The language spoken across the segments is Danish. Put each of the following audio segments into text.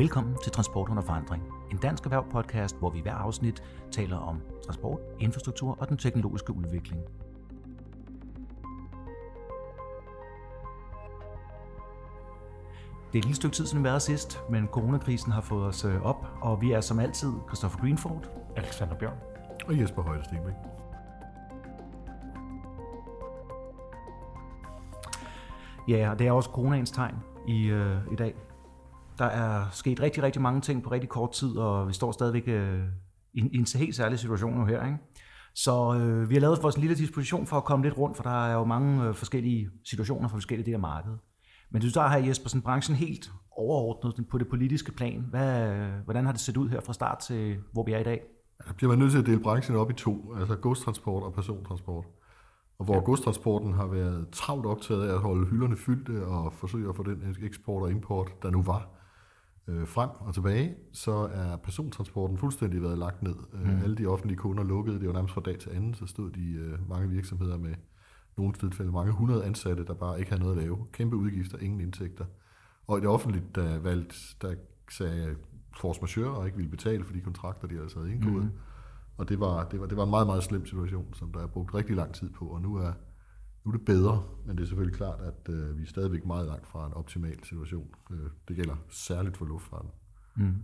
Velkommen til Transport under forandring, en dansk erhverv podcast, hvor vi i hver afsnit taler om transport, infrastruktur og den teknologiske udvikling. Det er et lille stykke tid siden vi været sidst, men coronakrisen har fået os øh, op, og vi er som altid Christopher Greenford, Alexander Bjørn. Og Jesper Højde Stenbæk. Ja, og det er også coronaens tegn i, øh, i dag. Der er sket rigtig, rigtig mange ting på rigtig kort tid, og vi står stadigvæk øh, i, en, i en helt særlig situation nu her. Ikke? Så øh, vi har lavet vores lille disposition for at komme lidt rundt, for der er jo mange øh, forskellige situationer for forskellige dele af markedet. Men du tager her, Jesper, sådan branchen helt overordnet på det politiske plan. Hvad, hvordan har det set ud her fra start til, hvor vi er i dag? Der bliver man nødt til at dele branchen op i to, altså godstransport og persontransport. Og hvor ja. godstransporten har været travlt optaget af at holde hylderne fyldte og forsøge at få den eksport og import, der nu var, øh, frem og tilbage, så er persontransporten fuldstændig været lagt ned. Mm. Alle de offentlige kunder lukkede, det var nærmest fra dag til anden, så stod de øh, mange virksomheder med nogle tilfælde mange hundrede ansatte, der bare ikke havde noget at lave. Kæmpe udgifter, ingen indtægter. Og i det offentlige, der valgte, der sagde force majeure og ikke ville betale for de kontrakter, de altså havde indgået. Mm. Og det var, det, var, det var en meget, meget slem situation, som der er brugt rigtig lang tid på, og nu er, nu er det bedre, men det er selvfølgelig klart, at øh, vi er stadigvæk meget langt fra en optimal situation. Øh, det gælder særligt for luftfarten. Mm.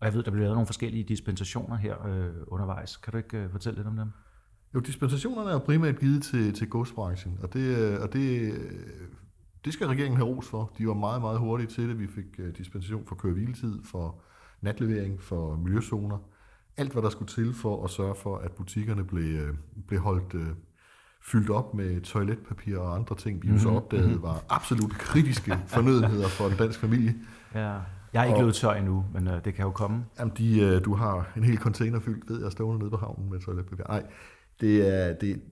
Og jeg ved, der bliver lavet nogle forskellige dispensationer her øh, undervejs. Kan du ikke øh, fortælle lidt om dem? Jo, dispensationerne er primært givet til, til godsbranchen, og, det, øh, og det, øh, det skal regeringen have ros for. De var meget, meget hurtige til det. Vi fik øh, dispensation for køre for natlevering, for miljøzoner. Alt, hvad der skulle til for at sørge for, at butikkerne blev, blev holdt fyldt op med toiletpapir og andre ting, vi jo så mhm, opdagede mhm. var absolut kritiske fornødenheder for en dansk familie. Ja. Jeg har ikke løbet tør endnu, men øh, det kan jo komme. Jamen, de, øh, du har en hel container fyldt, ved jeg, stående nede på havnen med toiletpapir. Nej, det er, det,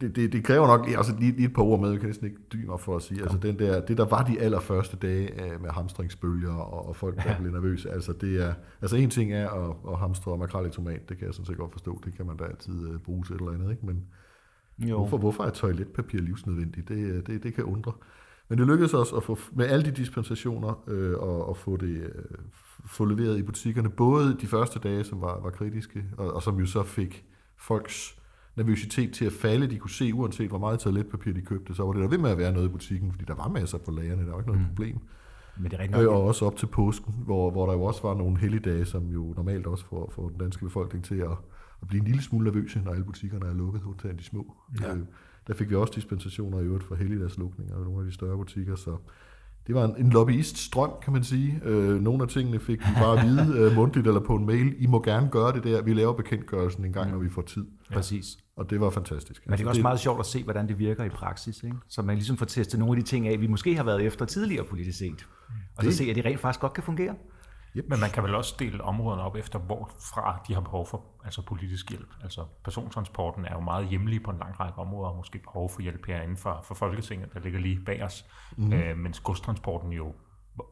det, det, det kræver nok altså lige, lige et par ord med, vi kan næsten ikke dyne mig for at sige. Altså den der, det der var de allerførste dage øh, med hamstringsbølger og, og folk, der ja. blev nervøse. Altså, det er, altså en ting er at, at hamstre makrel i tomat, det kan jeg sådan set godt forstå. Det kan man da altid uh, bruge til et eller andet, ikke? Men, jo. Hvorfor, hvorfor er toiletpapir livsnødvendigt? Det, det, det kan undre. Men det lykkedes os at få med alle de dispensationer øh, og, og få det øh, få leveret i butikkerne, både de første dage, som var, var kritiske, og, og som jo så fik folks nervøsitet til at falde. De kunne se, uanset hvor meget toiletpapir de købte, så var det der ved med at være noget i butikken, fordi der var masser på lagerne, der var ikke noget mm. problem. Men det er rigtig og også op til påsken, hvor, hvor der jo også var nogle helligdage, som jo normalt også får, får den danske befolkning til at, at blive en lille smule nervøse, når alle butikkerne er lukket, undtagen de små. Ja. Øh, der fik vi også dispensationer i øvrigt for helligdagslukninger af nogle af de større butikker, så det var en, en lobbyiststrøm, kan man sige. Øh, nogle af tingene fik vi bare at vide øh, mundtligt eller på en mail. I må gerne gøre det der. Vi laver bekendtgørelsen en gang, når vi får tid. Ja. Præcis. Og det var fantastisk. Men det er også det, meget sjovt at se, hvordan det virker i praksis. Ikke? Så man ligesom får testet nogle af de ting af, vi måske har været efter tidligere politisk set. Og det, så se, at de rent faktisk godt kan fungere. Yep. Men man kan vel også dele områderne op efter, hvorfra de har behov for altså politisk hjælp. Altså persontransporten er jo meget hjemlig på en lang række områder, og måske behov for hjælp herinde for, for Folketinget, der ligger lige bag os. Mm. Øh, mens godstransporten jo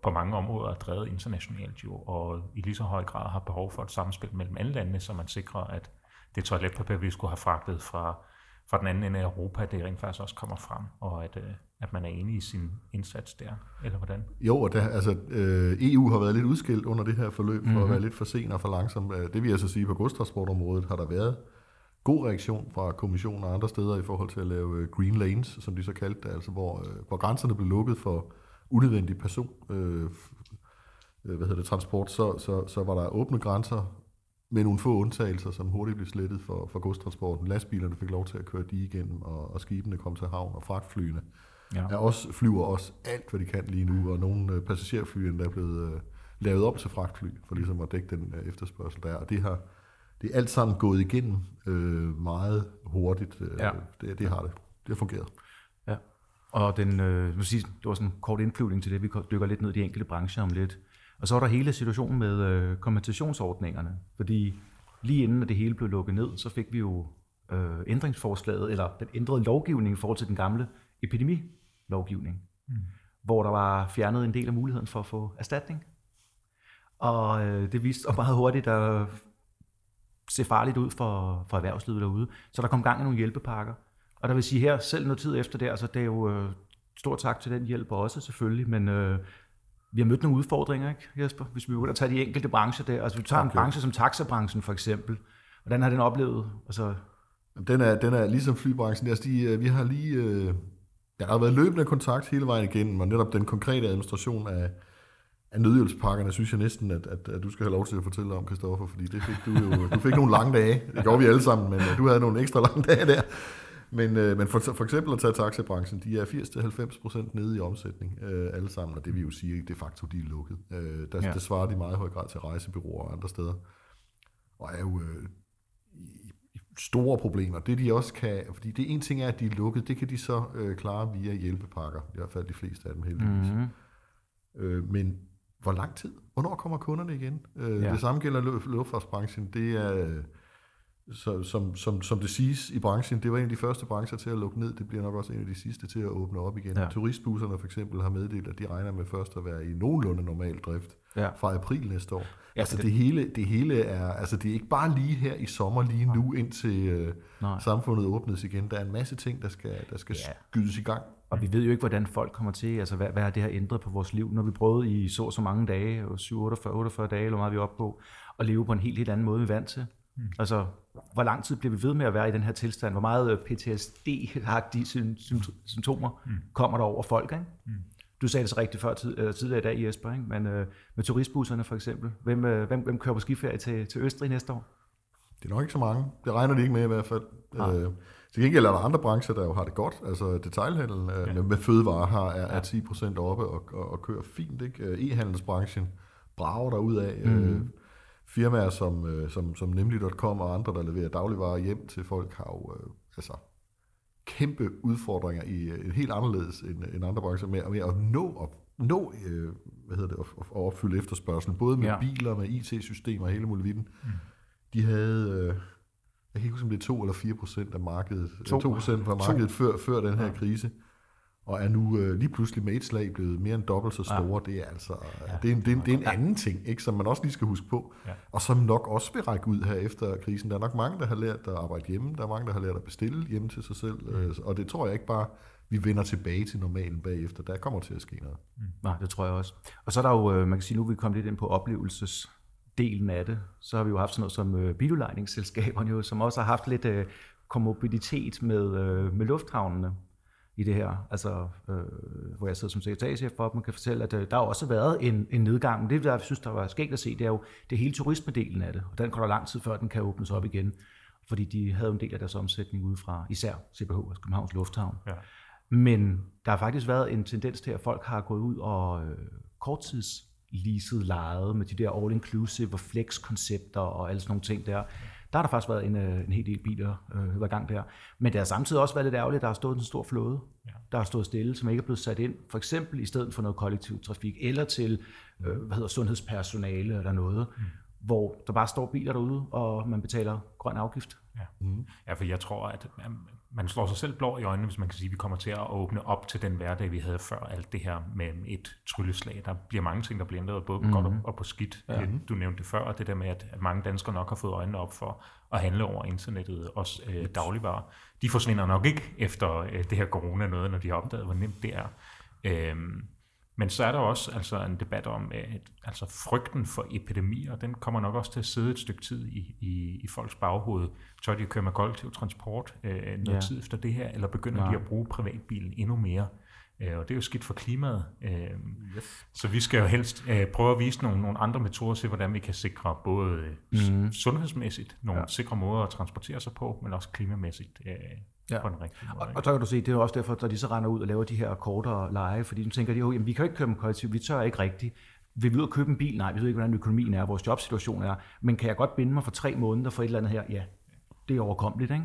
på mange områder er drevet internationalt jo, og i lige så høj grad har behov for et samspil mellem alle landene, så man sikrer, at det toiletpapir, vi skulle have fragtet fra, fra den anden ende af Europa, det rent faktisk også kommer frem, og at, øh, at man er enig i sin indsats der, eller hvordan? Jo, og der, altså, øh, EU har været lidt udskilt under det her forløb, for mm-hmm. at mhm. være lidt for sen og for langsom. Øh, det vil jeg så sige, på godstransportområdet har der været god reaktion fra kommissionen og andre steder i forhold til at lave green lanes, som de så kaldte det, altså hvor, øh, hvor grænserne blev lukket for unødvendig person, øh, hvad hedder det, transport, så, så, så var der åbne grænser med nogle få undtagelser, som hurtigt blev slettet for, for godstransporten. Lastbilerne fik lov til at køre de igennem, og, og skibene kom til havn, og fragtflyene ja. er også, flyver også alt, hvad de kan lige nu, og nogle øh, passagerfly der er blevet øh, lavet op til fragtfly, for ligesom at dække den øh, efterspørgsel der, og det har det er alt sammen gået igennem øh, meget hurtigt. Øh, ja. det, det har det. Det har fungeret. Ja. Og den, øh, sige, det var sådan en kort indflyvning til det, vi dykker lidt ned i de enkelte brancher om lidt. Og så var der hele situationen med øh, kompensationsordningerne, fordi lige inden at det hele blev lukket ned, så fik vi jo øh, ændringsforslaget, eller den ændrede lovgivning i forhold til den gamle epidemilovgivning, mm. hvor der var fjernet en del af muligheden for at få erstatning. Og øh, det viste sig meget hurtigt at se farligt ud for, for erhvervslivet derude. Så der kom gang i nogle hjælpepakker. Og der vil sige her, selv noget tid efter det, altså det er jo øh, stor tak til den hjælp også selvfølgelig, men øh, vi har mødt nogle udfordringer, ikke, Jesper? Hvis vi begynder at tage de enkelte brancher der. Altså, vi tager en Okay. branche som taxabranchen for eksempel. Hvordan har den oplevet? Altså, Den er, den er ligesom flybranchen. Altså de, øh, vi har lige... Øh, der har været løbende kontakt hele vejen igennem, og netop den konkrete administration af, af nødhjælpspakkerne, synes jeg næsten, at, at, at du skal have lov til at fortælle om, Kristoffer, fordi det fik du jo... Du fik nogle lange dage. Det gjorde vi alle sammen, men øh, du havde nogle ekstra lange dage der. Men, øh, men for, for eksempel at tage taxabranchen, de er 80-90% nede i omsætning øh, alle sammen, og det vil jo sige, at de facto de er lukket. Øh, der, Ja. Det svarer de i meget høj grad til rejsebyråer og andre steder. Og er jo øh, store problemer. Det de også kan, fordi det en ting er, at de er lukket, det kan de så øh, klare via hjælpepakker, i hvert fald de fleste af dem heldigvis. mm-hmm. Øh, men hvor lang tid? Hvornår kommer kunderne igen? Øh, Ja. Det samme gælder lu- luftfartsbranchen. Det er, øh, så, som, som, som det siges i branchen, det var en af de første brancher til at lukke ned. Det bliver nok også en af de sidste til at åbne op igen. Ja. Turistbusserne for eksempel har meddelt, at de regner med først at være i nogenlunde normal drift Ja. fra april næste år. Ja, altså for det, hele, det hele er, altså det er ikke bare lige her i sommer, lige nu, indtil øh, Nej. samfundet åbnes igen. Der er en masse ting, der skal, der skal Ja. skydes i gang. Og vi ved jo ikke, hvordan folk kommer til, altså hvad, hvad har det her ændret på vores liv, når vi prøvede i så så mange dage, 7, 48, 48 dage, eller meget vi er oppe på, at leve på en helt, helt anden måde, vi er vant til. Mm. Altså, hvor lang tid bliver vi ved med at være i den her tilstand? Hvor meget øh, PTSD-agtige sym- sym- symptomer mm. kommer der over folk, ikke? Mm. Du sagde det så rigtigt før tid, øh, tidligere i dag, Jesper, ikke? men øh, med turistbusserne for eksempel. Hvem, øh, hvem, hvem kører på skiferie til, til Østrig næste år? Det er nok ikke så mange. Det regner de ikke med i hvert fald. Nej. Øh, til gengæld er der andre brancher, der jo har det godt. Altså detailhandlen øh, Ja. med, med fødevarer har, er, er 10 procent oppe og, og, og kører fint. Ikke? Øh, E-handelsbranchen brager der ud af. Mm. Øh, firmaer som, øh, som, som Nemlig.com og andre, der leverer dagligvarer hjem til folk, har jo øh, altså, kæmpe udfordringer i øh, helt anderledes end, end andre brancher med, med at nå, op, nå øh, hvad hedder det, at, at opfylde efterspørgselen, både med Ja. ja. biler, med IT-systemer og hele muligheden. Mm. De havde, øh, jeg kan ikke huske, om det er 2 eller 4 procent af markedet, To. 2 procent fra markedet før, før den her krise, og er nu øh, lige pludselig med et slag blevet mere end dobbelt så store. Ja. Det er altså, ja. det er en, det er en, det er en anden ting, ikke, som man også lige skal huske på, Ja. og som nok også vil række ud her efter krisen. Der er nok mange, der har lært at arbejde hjemme, der er mange, der har lært at bestille hjemme til sig selv, mm. øh, og det tror jeg ikke bare, vi vender tilbage til normalen bagefter. Der kommer til at ske noget. Nej, det tror jeg også. Og så er der jo, øh, man kan sige, nu vi kommet lidt ind på oplevelsesdelen af det. Så har vi jo haft sådan noget som øh, biludlejningsselskaberne, jo, som også har haft lidt øh, komorbiditet med, øh, med lufthavnene i det her. Altså, øh, hvor jeg sidder som sekretærchef for dem, og kan fortælle, at øh, der har også været en, en nedgang. Men det, der jeg synes, der var skægt at se, det er jo det hele turismedelen af det. Og den går der lang tid før, den kan åbnes op igen. Fordi de havde jo en del af deres omsætning udefra, især CBH, altså Københavns Lufthavn. Ja. Men der har faktisk været en tendens til, at folk har gået ud og øh, korttidsleaset lejet med de der all-inclusive og flex-koncepter og alle sådan nogle ting der. Der har der faktisk været en, øh, en hel del biler øh, i gang der. Men det har samtidig også været lidt ærgerligt, at der har stået en stor flåde, Ja. der har stået stille, som ikke er blevet sat ind, for eksempel i stedet for noget kollektiv trafik, eller til øh, hvad hedder, sundhedspersonale eller noget, mm. hvor der bare står biler derude, og man betaler grøn afgift. Ja. Mm. ja, for jeg tror, at man- slår sig selv blå i øjnene, hvis man kan sige, at vi kommer til at åbne op til den hverdag, vi havde før alt det her med et trylleslag. Der bliver mange ting, der bliver ændret, både på mm. godt og, og på skidt. Ja. Du nævnte det før, og det der med, at, at mange danskere nok har fået øjnene op for at handle over internettet, også øh, dagligvarer. De forsvinder nok ikke efter øh, det her corona noget, når de har opdaget, hvor nemt det er. Øhm, men så er der også altså en debat om, at altså frygten for epidemier, den kommer nok også til at sidde et stykke tid i, i, i folks baghoved. Tør de at køre med kollektiv transport øh, noget Ja. ja. tid efter det her, eller begynder Nej. de at bruge privatbilen endnu mere? Øh, og det er jo skidt for klimaet. Øh, yes. Så vi skal jo helst øh, prøve at vise nogle, nogle andre metoder til, hvordan vi kan sikre både mm. sundhedsmæssigt nogle ja. sikre måder at transportere sig på, men også klimamæssigt øh, Ja. på den rigtige måde. Og, og så kan du se, det er også derfor, at de så render ud og laver de her kortere leje, fordi de tænker, jo, jamen, vi kan jo ikke køre med kollektiv, vi tør ikke rigtigt. Vil vi ud og købe en bil? Nej, vi ved ikke, hvordan økonomien er, vores jobsituation er. Men kan jeg godt binde mig for tre måneder for et eller andet her? Ja, det er overkommeligt, ikke?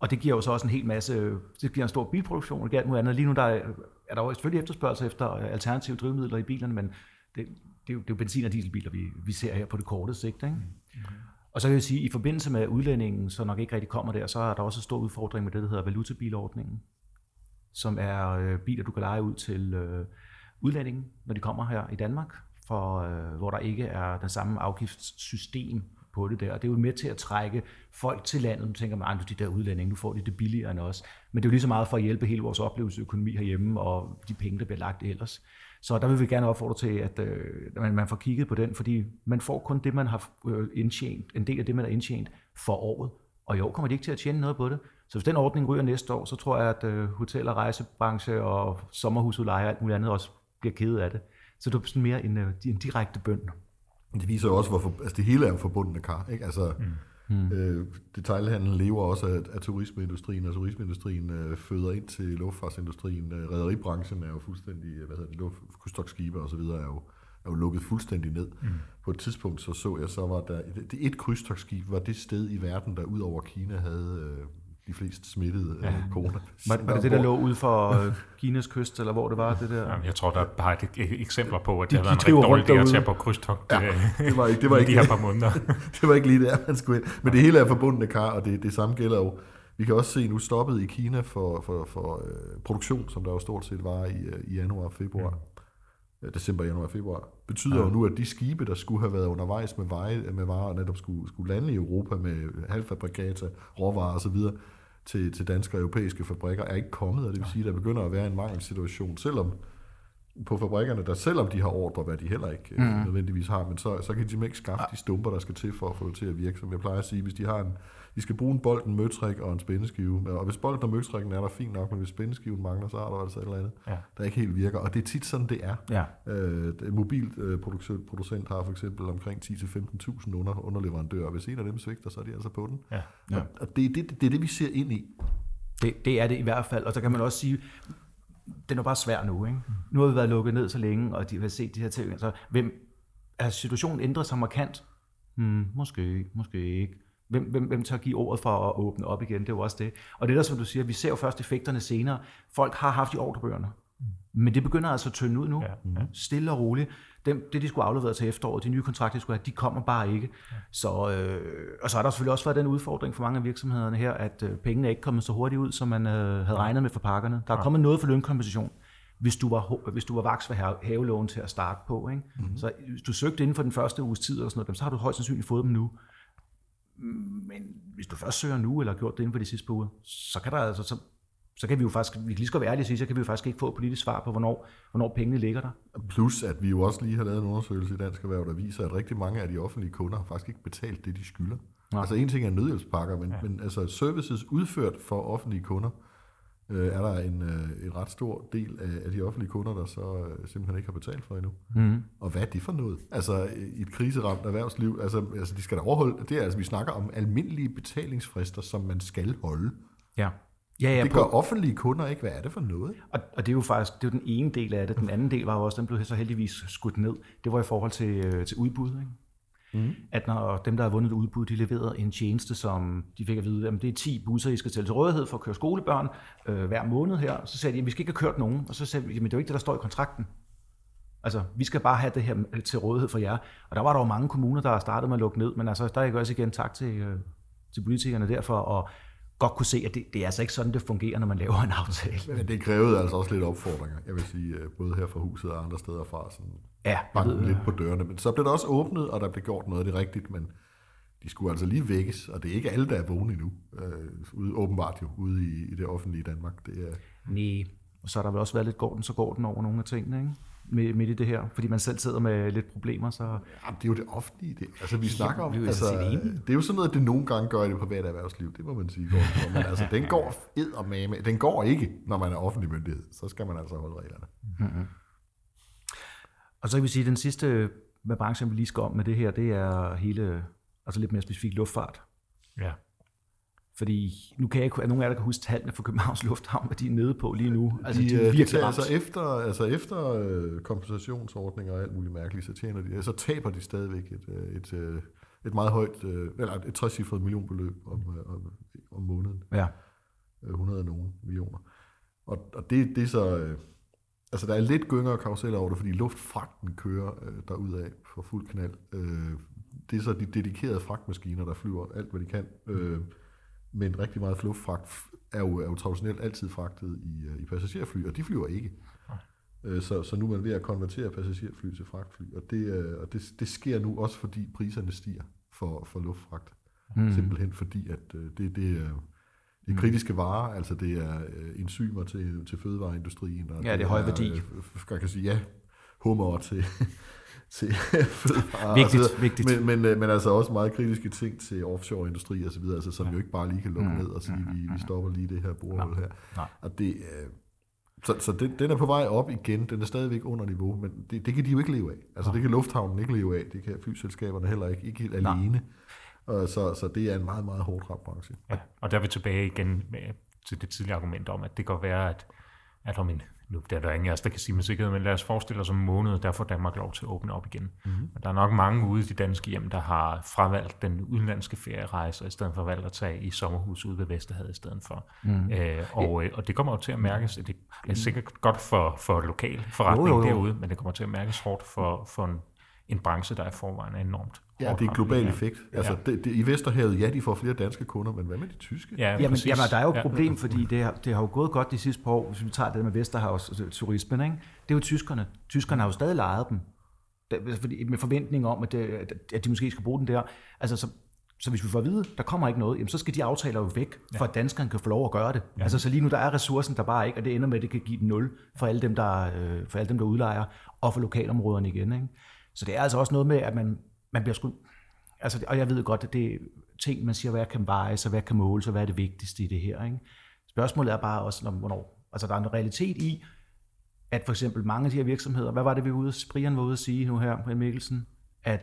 Og det giver jo så også en hel masse, det giver en stor bilproduktion, og alt andet. Lige nu der er, er der jo selvfølgelig efterspørgsel efter alternative drivmidler i bilerne, men det, det, er, jo, det er jo benzin- og dieselbiler, vi, vi ser her på det korte sigt. Ikke? Og så kan jeg sige, at i forbindelse med udlændingen, så nok ikke rigtig kommer der, så er der også en stor udfordring med det, der hedder valutabilordningen, som er øh, biler, du kan lege ud til øh, udlændingen, når de kommer her i Danmark, for, øh, hvor der ikke er den samme afgiftssystem på det der. Og det er jo med til at trække folk til landet. Nu tænker man, at de der udlændinge, nu får de det billigere end os. Men det er jo lige så meget for at hjælpe hele vores oplevelsesøkonomi herhjemme, og de penge, der bliver lagt ellers. Så der vil vi gerne opfordre til, at øh, man, får kigget på den, fordi man får kun det, man har øh, indtjent, en del af det, man har indtjent for året. Og i år kommer de ikke til at tjene noget på det. Så hvis den ordning ryger næste år, så tror jeg, at øh, hotel- og rejsebranche og sommerhusudleje og alt muligt andet også bliver ked af det. Så det er sådan mere en, øh, en direkte bøn. Det viser jo også, hvorfor altså det hele er jo forbundne kar. Ikke? Altså, mm. Øh, detailhandlen lever også af, af turismeindustrien, og turismeindustrien øh, føder ind til luftfartsindustrien. Øh, Rederibranchen er jo fuldstændig, hvad hedder det, krydstogtskibe og så videre er jo, er jo lukket fuldstændig ned. Mm. På et tidspunkt så så jeg, så var der, det, et krydstogtskib var det sted i verden, der ud over Kina havde øh, de fleste smittede ja. øh, corona. Var, var det det, der lå ude for øh, Kinas kyst, eller hvor det var? Det der? Jamen, jeg tror, der er et ek- eksempler på, at De- det har de været en rigtig dårlig idé at derude. tage på krydstogt Ja, øh, det var ikke, det var ikke, de her par måneder. det var ikke lige der, man skulle ind. Men det hele er forbundne kar, og det, det samme gælder jo. Vi kan også se nu stoppet i Kina for, for, for øh, produktion, som der jo stort set var i, øh, i januar og februar. Mm. December, januar og februar. Betyder ja. jo nu, at de skibe, der skulle have været undervejs med, veje, med varer, og netop skulle, skulle lande i Europa med halvfabrikata, råvarer osv., til, til danske og europæiske fabrikker, er ikke kommet, og det vil sige, at der begynder at være en mangelsituation, selvom på fabrikkerne, der selvom de har ordre, hvad de heller ikke mm. nødvendigvis har, men så, så kan de ikke skaffe de stumper, der skal til for at få det til at virke. Som jeg plejer at sige, hvis de har en, de skal bruge en bold, en møtrik og en spændeskive, og hvis bolden og møtrikken er der fint nok, men hvis spændeskiven mangler, så er der altså et eller andet, Ja. der ikke helt virker. Og det er tit sådan, det er. Ja. Øh, en mobilproducent har for eksempel omkring 10-15.000 under, underleverandører, hvis en af dem svigter, så er de altså på den. Ja. Og, og det, er det, det er det, vi ser ind i. Det, det er det i hvert fald, og så kan man også sige, den er bare svær nu. Ikke? Nu har vi været lukket ned så længe, og de har set de her ting. Så hvem, er situationen ændret sig markant? Hmm, måske, måske ikke. Hvem, hvem, hvem tør give ordet for at åbne op igen? Det er jo også det. Og det er der, som du siger, vi ser jo først effekterne senere. Folk har haft i ordrebøgerne. Men det begynder altså at tynde ud nu. Ja, ja. Stille og roligt. Dem, det, de skulle aflevere til efteråret, de nye kontrakter, de skulle have, de kommer bare ikke. Så, øh, og så har der selvfølgelig også været den udfordring for mange af virksomhederne her, at øh, pengene er ikke kommet så hurtigt ud, som man øh, havde regnet med for pakkerne. Der er kommet noget for lønkompensation, hvis du var, hvis du var vaks have- havelån til at starte på. Ikke? Mm-hmm. Så hvis du søgte inden for den første uges tid, og sådan noget, så har du højst sandsynligt fået dem nu. Men hvis du først søger nu, eller har gjort det inden for de sidste par uger, så kan der altså, så, så kan vi jo faktisk, vi kan lige så godt være ærlige og sige, så kan vi jo faktisk ikke få et politisk svar på, hvornår, hvornår pengene ligger der. Plus, at vi jo også lige har lavet en undersøgelse i Dansk Erhverv, der viser, at rigtig mange af de offentlige kunder har faktisk ikke betalt det, de skylder. Nej. Altså en ting er nødhjælpspakker, men, ja. men altså services udført for offentlige kunder, øh, er der en, øh, en ret stor del af, af de offentlige kunder, der så øh, simpelthen ikke har betalt for endnu. Mm. Og hvad er det for noget? Altså i et kriseramt erhvervsliv, altså, altså de skal da overholde, det er altså, vi snakker om almindelige betalingsfrister, som man skal holde. Ja. Ja, ja, det på- gør offentlige kunder ikke. Hvad er det for noget? Og, og det er jo faktisk det er jo den ene del af det. Den anden del var jo også, den blev så heldigvis skudt ned. Det var i forhold til, øh, til udbud. Ikke? Mm. At når dem, der har vundet et udbud, de leverede en tjeneste, som de fik at vide, at det er 10 busser, I skal stille til rådighed for at køre skolebørn øh, hver måned her. Så sagde de, at vi skal ikke have kørt nogen. Og så sagde vi, jamen det er jo ikke det, der står i kontrakten. Altså, vi skal bare have det her til rådighed for jer. Og der var der jo mange kommuner, der startede med at lukke ned, men altså, der er jeg også igen tak til, øh, til politikerne derfor, at godt kunne se, at det, det er altså ikke sådan, det fungerer, når man laver en aftale. Men det krævede altså også lidt opfordringer, jeg vil sige, øh, både her fra huset og andre steder fra, sådan Ja, banken ved, lidt på dørene. Men så blev der også åbnet, og der blev gjort noget af det rigtigt, men de skulle altså lige vækkes, og det er ikke alle, der er vågne endnu. Øh, ude, åbenbart jo, ude i, i det offentlige Danmark. Det er, Nej, og så har der vel også været lidt går den, så går den over nogle af tingene, ikke? Midt, midt i det her, fordi man selv sidder med lidt problemer, så... Jamen, det er jo det offentlige. Det, altså, vi snakker om, altså, det er jo sådan noget, det nogle gange gør i det private erhvervsliv, det må man sige. Går, men altså, den går ed og mame. Den går ikke, når man er offentlig myndighed. Så skal man altså holde reglerne. Og så kan vi sige, at den sidste med branchen, vi lige skal om med det her, det er hele, altså lidt mere specifikt luftfart. Ja. Fordi nu kan jeg ikke, at nogen af jer der kan huske tallene for Københavns Lufthavn, hvad de er nede på lige nu. Altså, de, de er øh, de virkelig tager, ramt. altså efter, altså efter øh, kompensationsordninger og alt muligt mærkeligt, så, tjener de, så taber de stadigvæk et, øh, et, øh, et meget højt, øh, eller et 60 millionbeløb om, om, om måneden. Ja. Øh, 100 og nogle millioner. Og, og det, det er så... Øh, altså, der er lidt gynger og karuseller over det, fordi luftfragten kører øh, derudad for fuld knald. Øh, det er så de dedikerede fragtmaskiner, der flyver alt, hvad de kan. Øh, men rigtig meget luftfragt er jo, er jo traditionelt altid fragtet i, øh, i passagerfly, og de flyver ikke. Øh, Så, så nu er man ved at konvertere passagerfly til fragtfly, og det, øh, og det, det sker nu også, fordi priserne stiger for, for luftfragt. Mm. Simpelthen fordi, at det, det er det er kritiske varer, altså det er øh, enzymer til, til fødevareindustrien. Og Ja, det er høj værdi. Øh, f- jeg kan sige, ja, hummer til, til fødevarer. Vigtigt, og så videre. vigtigt. Men, men, øh, men altså også meget kritiske ting til offshore-industri og så videre, altså, som jo ikke bare lige kan lukke ned og sige, vi, vi stopper lige det her borehul her. Mm, Nej. Og det, øh, så så den, den er på vej op igen, den er stadigvæk under niveau, men det, det kan de jo ikke leve af. Altså det kan lufthavnen ikke leve af, det kan flyselskaberne heller ikke, ikke helt alene. Og så, så det er en meget, meget hårdt ramt branche. Ja, og der er vi tilbage igen med, til det tidligere argument om, at det kan være, at, at om en, nu det er der ingen af os, der kan sige med sikkerhed, men lad os forestille os om en måned, der får Danmark lov til at åbne op igen. Mm-hmm. Og der er nok mange ude i de danske hjem, der har fravalgt den udenlandske ferierejse, og i stedet for valgt at tage i sommerhus ude ved Vesterhavet i stedet for. Mm. Øh, og, øh, og det kommer jo til at mærkes, det er sikkert godt for, for lokal forretning Jo, jo, jo. derude, men det kommer til at mærkes hårdt for, for en, en branche, der i forvejen er enormt Ja, det er en global effekt. Altså, det, det, I Vesterhavet, ja, de får flere danske kunder, men hvad med de tyske? Ja, Jamen, præcis. jamen, der er jo et Ja. problem, fordi det har, det har jo gået godt de sidste par år, hvis vi tager det med Vesterhavs altså, turismen, ikke? det er jo tyskerne. Tyskerne har jo stadig lejet dem, Der- fordi, med forventning om, at, det, at de måske skal bruge den der. Altså, så, så hvis vi får at vide, der kommer ikke noget, jamen, så skal de aftaler jo væk, for at danskerne kan få lov at gøre det. Ja. Altså, så lige nu der er ressourcen der bare ikke, og det ender med, at det kan give et nul for alle dem, der, øh, for alle dem, der udlejer, og for lokalområderne igen. Ikke? Så det er altså også noget med, at man, man bliver sgu... Altså, og jeg ved godt, at det er ting, man siger, hvad kan vejes, og hvad kan måles, og hvad er det vigtigste i det her. Ikke? Spørgsmålet er bare også, når, hvornår. Altså, der er en realitet i, at for eksempel mange af de her virksomheder, hvad var det, vi var ude, Brian var ude at sige nu her, Brian Mikkelsen, at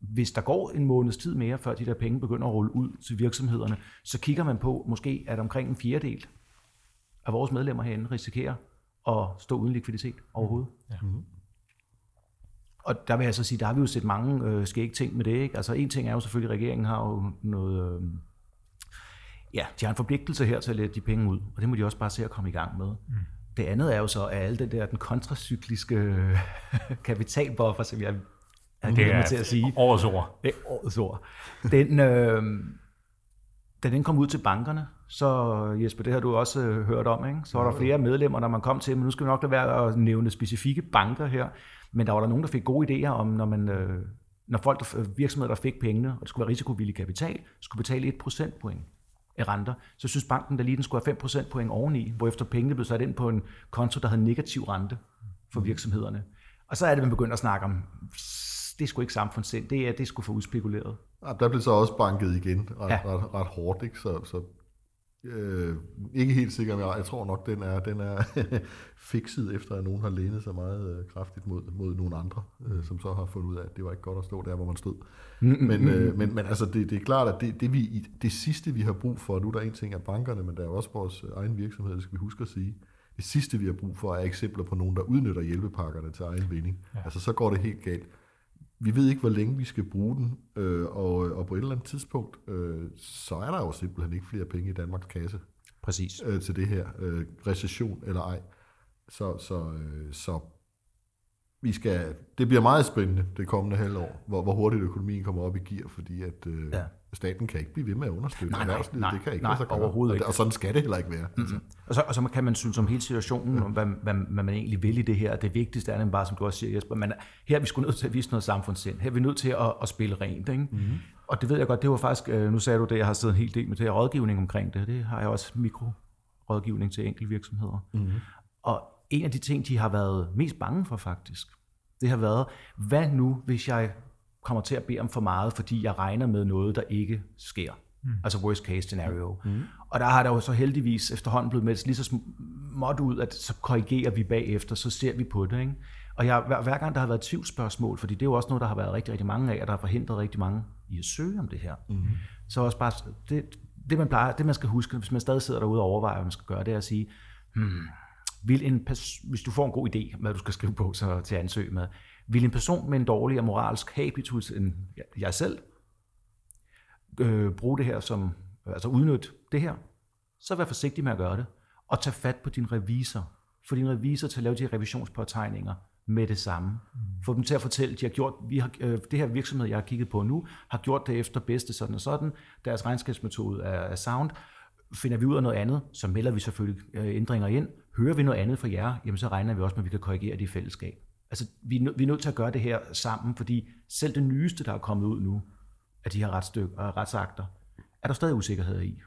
hvis der går en måneds tid mere, før de der penge begynder at rulle ud til virksomhederne, så kigger man på måske, at omkring en fjerdedel af vores medlemmer herinde risikerer at stå uden likviditet overhovedet. Ja. Mm-hmm. Og der vil jeg så sige, der har vi jo set mange øh, skægge ting med det. Ikke? Altså en ting er jo selvfølgelig, at regeringen har jo noget... Øh, ja, de har en forpligtelse her til at lette de penge ud, og det må de også bare se at komme i gang med. Mm. Det andet er jo så, at alle den der, den kontracykliske kapitalbuffer, som jeg er det er til at sige, årets ord. det er årets ord. Den, øh, da den kom ud til bankerne, så Jesper, det har du også øh, hørt om, ikke? så var der flere medlemmer, når man kom til, men nu skal vi nok lade være at nævne specifikke banker her, men der var der nogen, der fik gode idéer om, når man... Øh, når folk, der, virksomheder, der fik pengene, og det skulle være risikovillig kapital, skulle betale 1 procentpoint af renter, så synes banken, der lige den skulle have 5 procentpoint oveni, hvorefter pengene blev sat ind på en konto, der havde negativ rente for virksomhederne. Og så er det, man begynder at snakke om, det er sgu ikke samfundssind, det er, det er sgu for udspekuleret. Ja, der blev så også banket igen ret, ja. ret, ret hårdt, ikke? så, så øh, ikke helt sikker, men jeg, tror nok, den er, den er fikset, efter at nogen har lænet sig meget øh, kraftigt mod, mod nogle andre, øh, som så har fundet ud af, at det var ikke godt at stå der, hvor man stod. Men, øh, men, men altså, det, det er klart, at det, det, vi, det sidste, vi har brug for, nu er der en ting af bankerne, men der er også vores egen virksomhed, det skal vi huske at sige, det sidste, vi har brug for, er eksempler på nogen, der udnytter hjælpepakkerne til egen vinding. Ja. Altså, så går det helt galt vi ved ikke, hvor længe vi skal bruge den, øh, og, og på et eller andet tidspunkt, øh, så er der jo simpelthen ikke flere penge i Danmarks kasse Præcis. øh, til det her, øh, recession eller ej. Så, så, øh, så vi skal, det bliver meget spændende det kommende halvår, hvor, hvor hurtigt økonomien kommer op i gear, fordi at øh, Ja. Staten kan ikke blive ved med at understøtte Nej, nej, nej, det kan ikke nej, gøre. overhovedet Og- ikke. Og sådan skal det heller ikke være. Mm-hmm. Og så, og så kan man synes om hele situationen, om hvad, hvad, hvad man egentlig vil i det her. Det vigtigste er nemlig bare, som du også siger, Jesper, men her er vi sgu nødt til at vise noget samfundssind. Her er vi nødt til at, at spille rent. Ikke? Mm-hmm. Og det ved jeg godt, det var faktisk, øh, nu sagde du det, jeg har siddet en hel del med det her rådgivning omkring det. Det har jeg også mikrorådgivning til enkelte virksomheder. Mm-hmm. Og en af de ting, de har været mest bange for faktisk, det har været, hvad nu, hvis jeg kommer til at bede om for meget, fordi jeg regner med noget, der ikke sker. Mm. Altså worst case scenario. Mm. Og der har der jo så heldigvis efterhånden blevet med lige så småt ud, at så korrigerer vi bagefter, så ser vi på det. Ikke? Og jeg, hver, hver gang der har været tvivlsspørgsmål, fordi det er jo også noget, der har været rigtig, rigtig mange af, og der har forhindret rigtig mange i at søge om det her. Mm. Så også bare, det, det, man plejer, det man skal huske, hvis man stadig sidder derude og overvejer, hvad man skal gøre, det er at sige, hmm, vil en hvis du får en god idé, hvad du skal skrive på så til at ansøge med, vil en person med en dårlig og moralsk habitus end jeg selv øh, bruge det her som, altså udnytte det her, så vær forsigtig med at gøre det, og tag fat på din revisor. Få din revisor til at lave de her revisionspåtegninger med det samme. Mm. Få dem til at fortælle, de har gjort, vi har, øh, det her virksomhed, jeg har kigget på nu, har gjort det efter bedste sådan og sådan, deres regnskabsmetode er, er sound, finder vi ud af noget andet, så melder vi selvfølgelig øh, ændringer ind. Hører vi noget andet fra jer, jamen så regner vi også med, at vi kan korrigere det i fællesskab. Altså, vi er, vi er nødt til at gøre det her sammen, fordi selv det nyeste, der er kommet ud nu, af de her retsstyk, og retsakter, er der stadig usikkerhed i.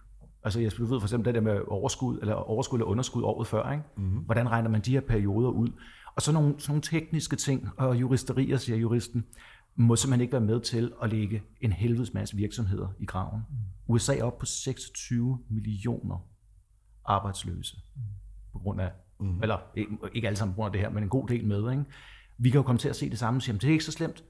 Altså, jeg du ved for eksempel det der med overskud, eller overskud eller underskud året før, ikke? Mm-hmm. Hvordan regner man de her perioder ud? Og så nogle, sådan nogle tekniske ting, og juristerier, siger juristen, må simpelthen ikke være med til at lægge en helvedes masse virksomheder i graven. USA er op på 26 millioner arbejdsløse på grund af, mm. eller ikke, ikke alle sammen på grund af det her, men en god del med. Ikke? Vi kan jo komme til at se det samme og sige, det er ikke så slemt.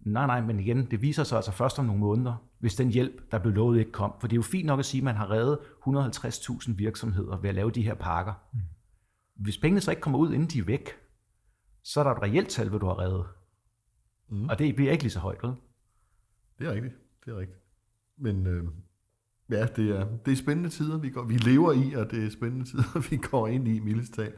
Nej, nej, men igen, det viser sig altså først om nogle måneder, hvis den hjælp, der blev lovet, ikke kom. For det er jo fint nok at sige, at man har reddet 150.000 virksomheder ved at lave de her pakker. Mm. Hvis pengene så ikke kommer ud, inden de er væk, så er der et reelt tal, du har reddet. Mm. Og det bliver ikke lige så højt, vel? Det er rigtigt, det er rigtigt. Men øh, ja, det er, det er spændende tider, vi, går, vi lever i, og det er spændende tider, vi går ind i, mildest talt.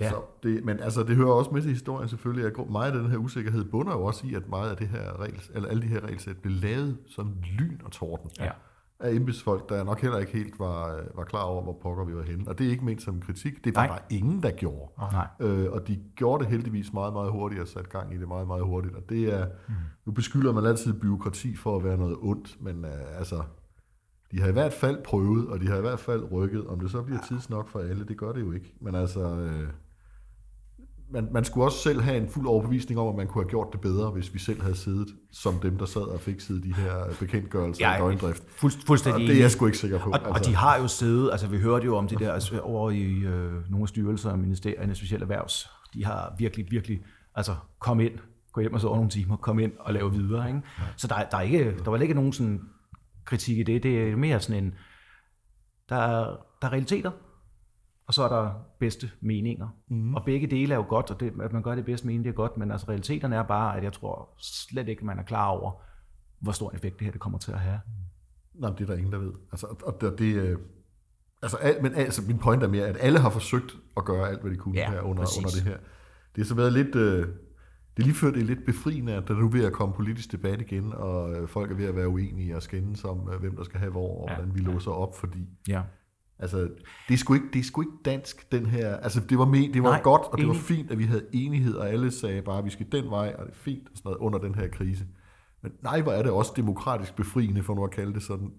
Ja. Så det, men altså, det hører også med til historien selvfølgelig, at meget af den her usikkerhed bunder jo også i, at meget af det her regels, eller alle de her regelsæt blev lavet som lyn og torden. Ja af embedsfolk, der nok heller ikke helt var, var klar over, hvor pokker vi var henne. Og det er ikke ment som kritik, det var der ingen, der gjorde. Nej. Øh, og de gjorde det heldigvis meget, meget hurtigt og sat gang i det meget, meget hurtigt. Og det er, mm. nu beskylder man altid byråkrati for at være noget ondt, men uh, altså, de har i hvert fald prøvet, og de har i hvert fald rykket. Om det så bliver tids nok for alle, det gør det jo ikke. Men altså, øh, man, man skulle også selv have en fuld overbevisning om, at man kunne have gjort det bedre, hvis vi selv havde siddet som dem, der sad og fik siddet de her bekendtgørelser i døgndrift. Fuld, fuldstændig og det er jeg sgu ikke sikker på. Og, altså. og de har jo siddet, altså vi hørte jo om det der altså, over i øh, nogle styrelser og ministerierne, specielt erhvervs. De har virkelig, virkelig, altså kom ind, gå hjem og så nogle timer, kom ind og lave videre. Ikke? Så der, der, er ikke, der var ikke nogen sådan kritik i det. Det er mere sådan en, der er, der er realiteter, og så er der bedste meninger. Mm. Og begge dele er jo godt, og det, at man gør det bedste mening, det er godt, men altså realiteterne er bare, at jeg tror slet ikke, man er klar over, hvor stor en effekt det her det kommer til at have. Nej, det er der ingen, der ved. Altså, og det, det øh, altså, al, men altså, min point er mere, at alle har forsøgt at gøre alt, hvad de kunne ja, her under, under det her. Det har så været lidt, øh, det er lige før det er lidt befriende, at der nu er ved at komme politisk debat igen, og øh, folk er ved at være uenige og skændes om, øh, hvem der skal have hvor, og ja, hvordan vi låser op, fordi ja. Altså, det er, sgu ikke, det er sgu ikke dansk, den her... Altså, det var, med, det var Nej, godt, og det enig. var fint, at vi havde enighed, og alle sagde bare, at vi skal den vej, og det er fint, og sådan noget, under den her krise. Men nej, hvor er det også demokratisk befriende, for nu at kalde det sådan,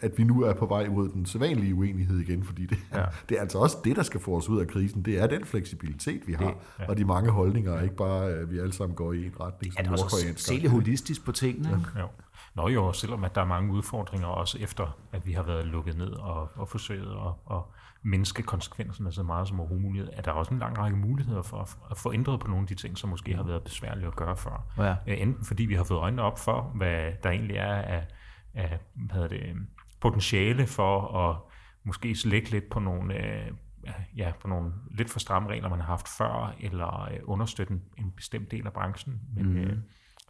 at vi nu er på vej mod den sædvanlige uenighed igen, fordi det, ja. det er altså også det, der skal få os ud af krisen. Det er den fleksibilitet, vi har, det, ja. og de mange holdninger, ikke bare, at vi alle sammen går i en retning. Det er også se holistisk på tingene. Ja. Ja. Nå jo, selvom at der er mange udfordringer, også efter at vi har været lukket ned og, og forsøget at, at mindske konsekvenserne så meget som overhovedet muligt, er der også en lang række muligheder for at, at få ændret på nogle af de ting, som måske har været besværlige at gøre før. Ja. Øh, enten fordi vi har fået øjnene op for, hvad der egentlig er af, af hvad det, potentiale for at måske slække lidt på nogle, øh, ja, på nogle lidt for stramme regler, man har haft før, eller øh, understøtte en, en bestemt del af branchen. Men, mm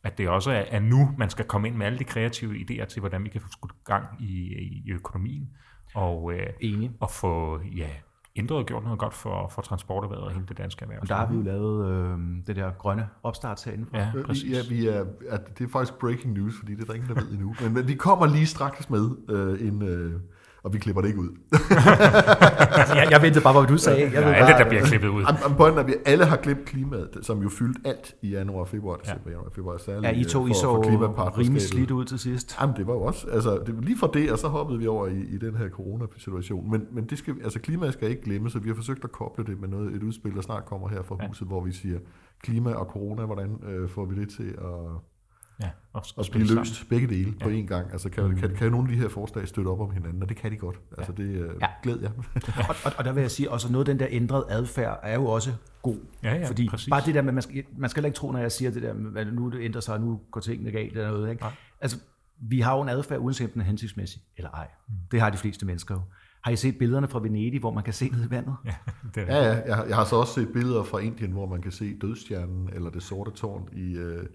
at det også er, er nu, man skal komme ind med alle de kreative idéer til, hvordan vi kan få skudt gang i, i økonomien, og, øh, Enig. og få ja, ændret og gjort noget godt for, for transporterhvervet og hele det danske erhverv. Og der har vi jo lavet øh, det der grønne opstart herinde. Ja, præcis. Ja, vi er, at det er faktisk breaking news, fordi det er der ingen, der ved endnu. Men, men vi kommer lige straks med øh, en... Øh, og vi klipper det ikke ud. altså, jeg, jeg ventede bare, hvad du sagde. Jeg ja, alt det, der bliver klippet ud. Am, pointen er, at vi alle har glemt klimaet, som jo fyldte alt i januar, februar, december, ja. januar, februar, særligt ja, I to, øh, for, I så for rimelig slidt ud til sidst. Jamen, det var jo også, altså, det, lige fra det, og så hoppede vi over i, i den her coronasituation. Men, men det skal, altså, klimaet skal ikke glemme, så vi har forsøgt at koble det med noget, et udspil, der snart kommer her fra huset, ja. hvor vi siger, klima og corona, hvordan øh, får vi det til at Ja, og, og blive løst sammen. begge dele ja. på én gang. Altså kan, mm. kan, kan nogle af de her forslag støtte op om hinanden, og det kan de godt. Altså det øh, ja. glæder jeg. og, og, og der vil jeg sige, også noget af den der ændrede adfærd er jo også god. Ja, ja, Fordi præcis. bare det der med, man skal, man skal heller ikke tro, når jeg siger det der, at nu det ændrer sig, nu går tingene galt eller noget. Ikke? Altså, vi har jo en adfærd, uanset om den er hensigtsmæssig eller ej. Mm. Det har de fleste mennesker jo. Har I set billederne fra Venedig, hvor man kan se ned i vandet? Ja, det er. ja, ja. Jeg, jeg har så også set billeder fra Indien, hvor man kan se dødstjernen eller det sorte tårn i, øh,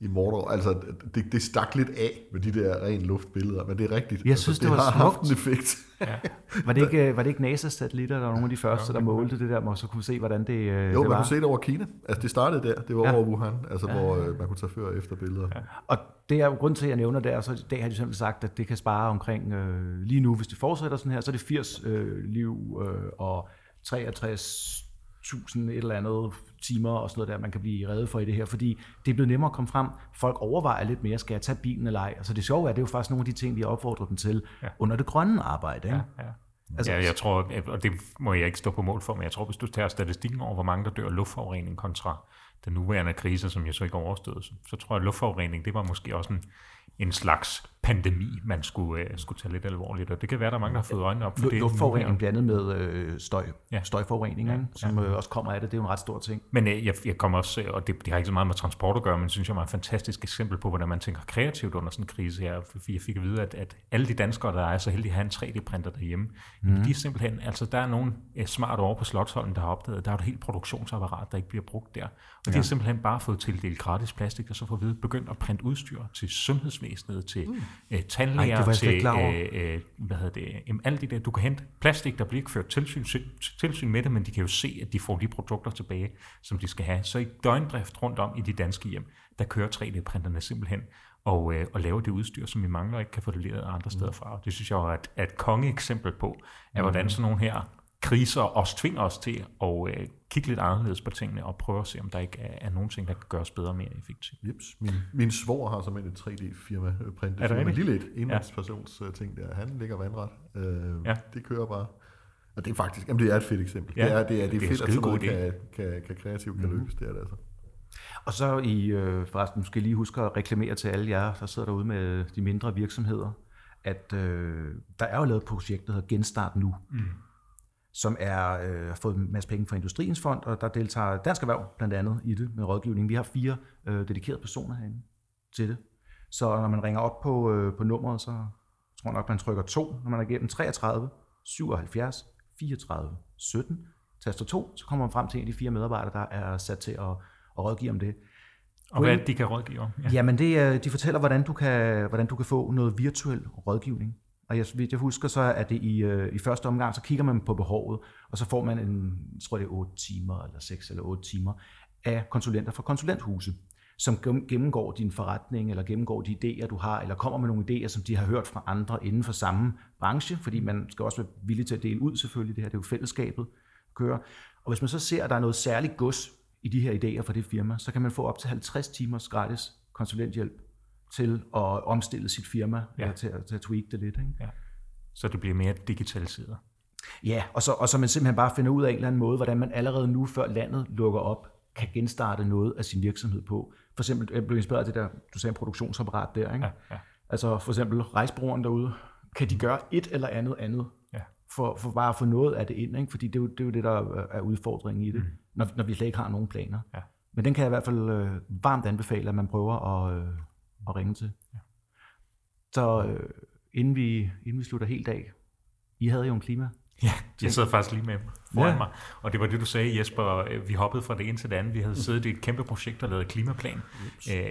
i Mordor. Altså, det, det stak lidt af med de der ren luftbilleder, men det er rigtigt. Jeg synes, altså, det, det var har smukt. haft en effekt. Ja. var, det ikke, var det ikke NASA-satellitter, der var nogle af de første, der målte det der, man så kunne se, hvordan det, jo, det var? Jo, man kunne se det over Kina. Altså, det startede der. Det var ja. over Wuhan, altså, ja. hvor øh, man kunne tage før og efter billeder. Ja. Og det er jo grund til, at jeg nævner det, og så i dag har de simpelthen sagt, at det kan spare omkring, øh, lige nu, hvis det fortsætter sådan her, så er det 80 øh, liv øh, og 63 1000 et eller andet timer og sådan noget der, man kan blive reddet for i det her, fordi det er blevet nemmere at komme frem. Folk overvejer lidt mere, skal jeg tage bilen eller ej? Altså det sjove er, det er jo faktisk nogle af de ting, vi har opfordret dem til ja. under det grønne arbejde. Ikke? Ja, ja. Altså, ja, jeg tror, og det må jeg ikke stå på mål for, men jeg tror, hvis du tager statistikken over, hvor mange der dør af luftforurening kontra den nuværende krise, som jeg så ikke overstået, så, så tror jeg, at luftforurening, det var måske også en, en slags pandemi, man skulle, uh, skulle tage lidt alvorligt. Og det kan være, der er mange, der har fået øjnene op for det. Luftforurening blandet med øh, støj, ja. støjforurening, ja. som ja. Øh, også kommer af det. Det er jo en ret stor ting. Men uh, jeg, jeg kommer også, og det, det har ikke så meget med transport at gøre, men synes jeg er et fantastisk eksempel på, hvordan man tænker kreativt under sådan en krise her. Jeg fik at vide, at, at alle de danskere, der er så heldige at have en 3D-printer derhjemme, mm. de er simpelthen, altså der er nogen smart over på Slottholmen, der har opdaget, der er et helt produktionsapparat, der ikke bliver brugt der. Og ja. de har simpelthen bare fået tildelt gratis plastik, og så får vi begyndt at printe udstyr til sundhedsvæsenet, til mm. Uh, tandlæger, Ej, til øh, øh, hvad hedder det, jamen, alt det der. Du kan hente plastik, der bliver ikke ført tilsyn, tilsyn med det, men de kan jo se, at de får de produkter tilbage, som de skal have. Så i døgndrift rundt om i de danske hjem, der kører 3D-printerne simpelthen og, øh, og laver det udstyr, som vi mangler ikke kan få det leveret andre steder mm. fra. Det synes jeg er et, et kongeeksempel på, at hvordan mm. sådan nogle her kriser også tvinger os til at øh, kigge lidt anderledes på tingene og prøve at se, om der ikke er, er nogen ting, der kan gøres bedre og mere effektivt. Jeps. Min, min svor har som et 3D-firma printet. Er det en lille et enmandspersons ja. ting der. Han ligger vandret. Øh, ja. Det kører bare. Og det er faktisk, jamen det er et fedt eksempel. Ja. Det er, det er, det er, det er fedt, at sådan noget kan, kan, kan kreativt kan mm. løbes. Det er det altså. Og så i, øh, forresten, skal lige huske at reklamere til alle jer, der sidder derude med de mindre virksomheder, at øh, der er jo lavet et projekt, der hedder Genstart Nu. Mm som er øh, fået en masse penge fra Industriens Fond, og der deltager Dansk Erhverv blandt andet i det med rådgivning. Vi har fire øh, dedikerede personer herinde til det. Så når man ringer op på, øh, på nummeret, så tror jeg nok, man trykker 2, når man er igennem 33 77 34 17, taster 2, så kommer man frem til en af de fire medarbejdere, der er sat til at, at rådgive om det. Og hvad de kan rådgive om? Ja. Jamen, det, de fortæller, hvordan du, kan, hvordan du kan få noget virtuel rådgivning. Og jeg, hvis jeg husker, så er det i, øh, i første omgang, så kigger man på behovet, og så får man en, jeg tror det er 8 timer, eller 6 eller 8 timer, af konsulenter fra konsulenthuse, som gennemgår din forretning, eller gennemgår de idéer, du har, eller kommer med nogle idéer, som de har hørt fra andre inden for samme branche, fordi man skal også være villig til at dele ud selvfølgelig, det her det er jo fællesskabet, kører. Og hvis man så ser, at der er noget særligt gods i de her idéer fra det firma, så kan man få op til 50 timers gratis konsulenthjælp til at omstille sit firma, ja. eller til, til at tweak det lidt. Ikke? Ja. Så det bliver mere digitaliseret. Ja, og så, og så man simpelthen bare finder ud af en eller anden måde, hvordan man allerede nu, før landet lukker op, kan genstarte noget af sin virksomhed på. For eksempel, jeg blev inspireret af det der, du sagde produktionsapparat der, ikke? Ja, ja. Altså for eksempel rejsbrugeren derude, kan de gøre et eller andet andet, ja. for, for bare at få noget af det ind, ikke? fordi det er, jo, det er jo det, der er udfordringen i det, mm. når, når vi slet ikke har nogen planer. Ja. Men den kan jeg i hvert fald øh, varmt anbefale, at man prøver at, øh, at ringe til. Ja. Så øh, inden, vi, inden vi slutter helt af, I havde jo en klima. Ja, jeg sidder faktisk lige med foran ja. mig. Og det var det, du sagde, Jesper. Vi hoppede fra det ene til det andet. Vi havde siddet i et kæmpe projekt og lavet klimaplan. Æ,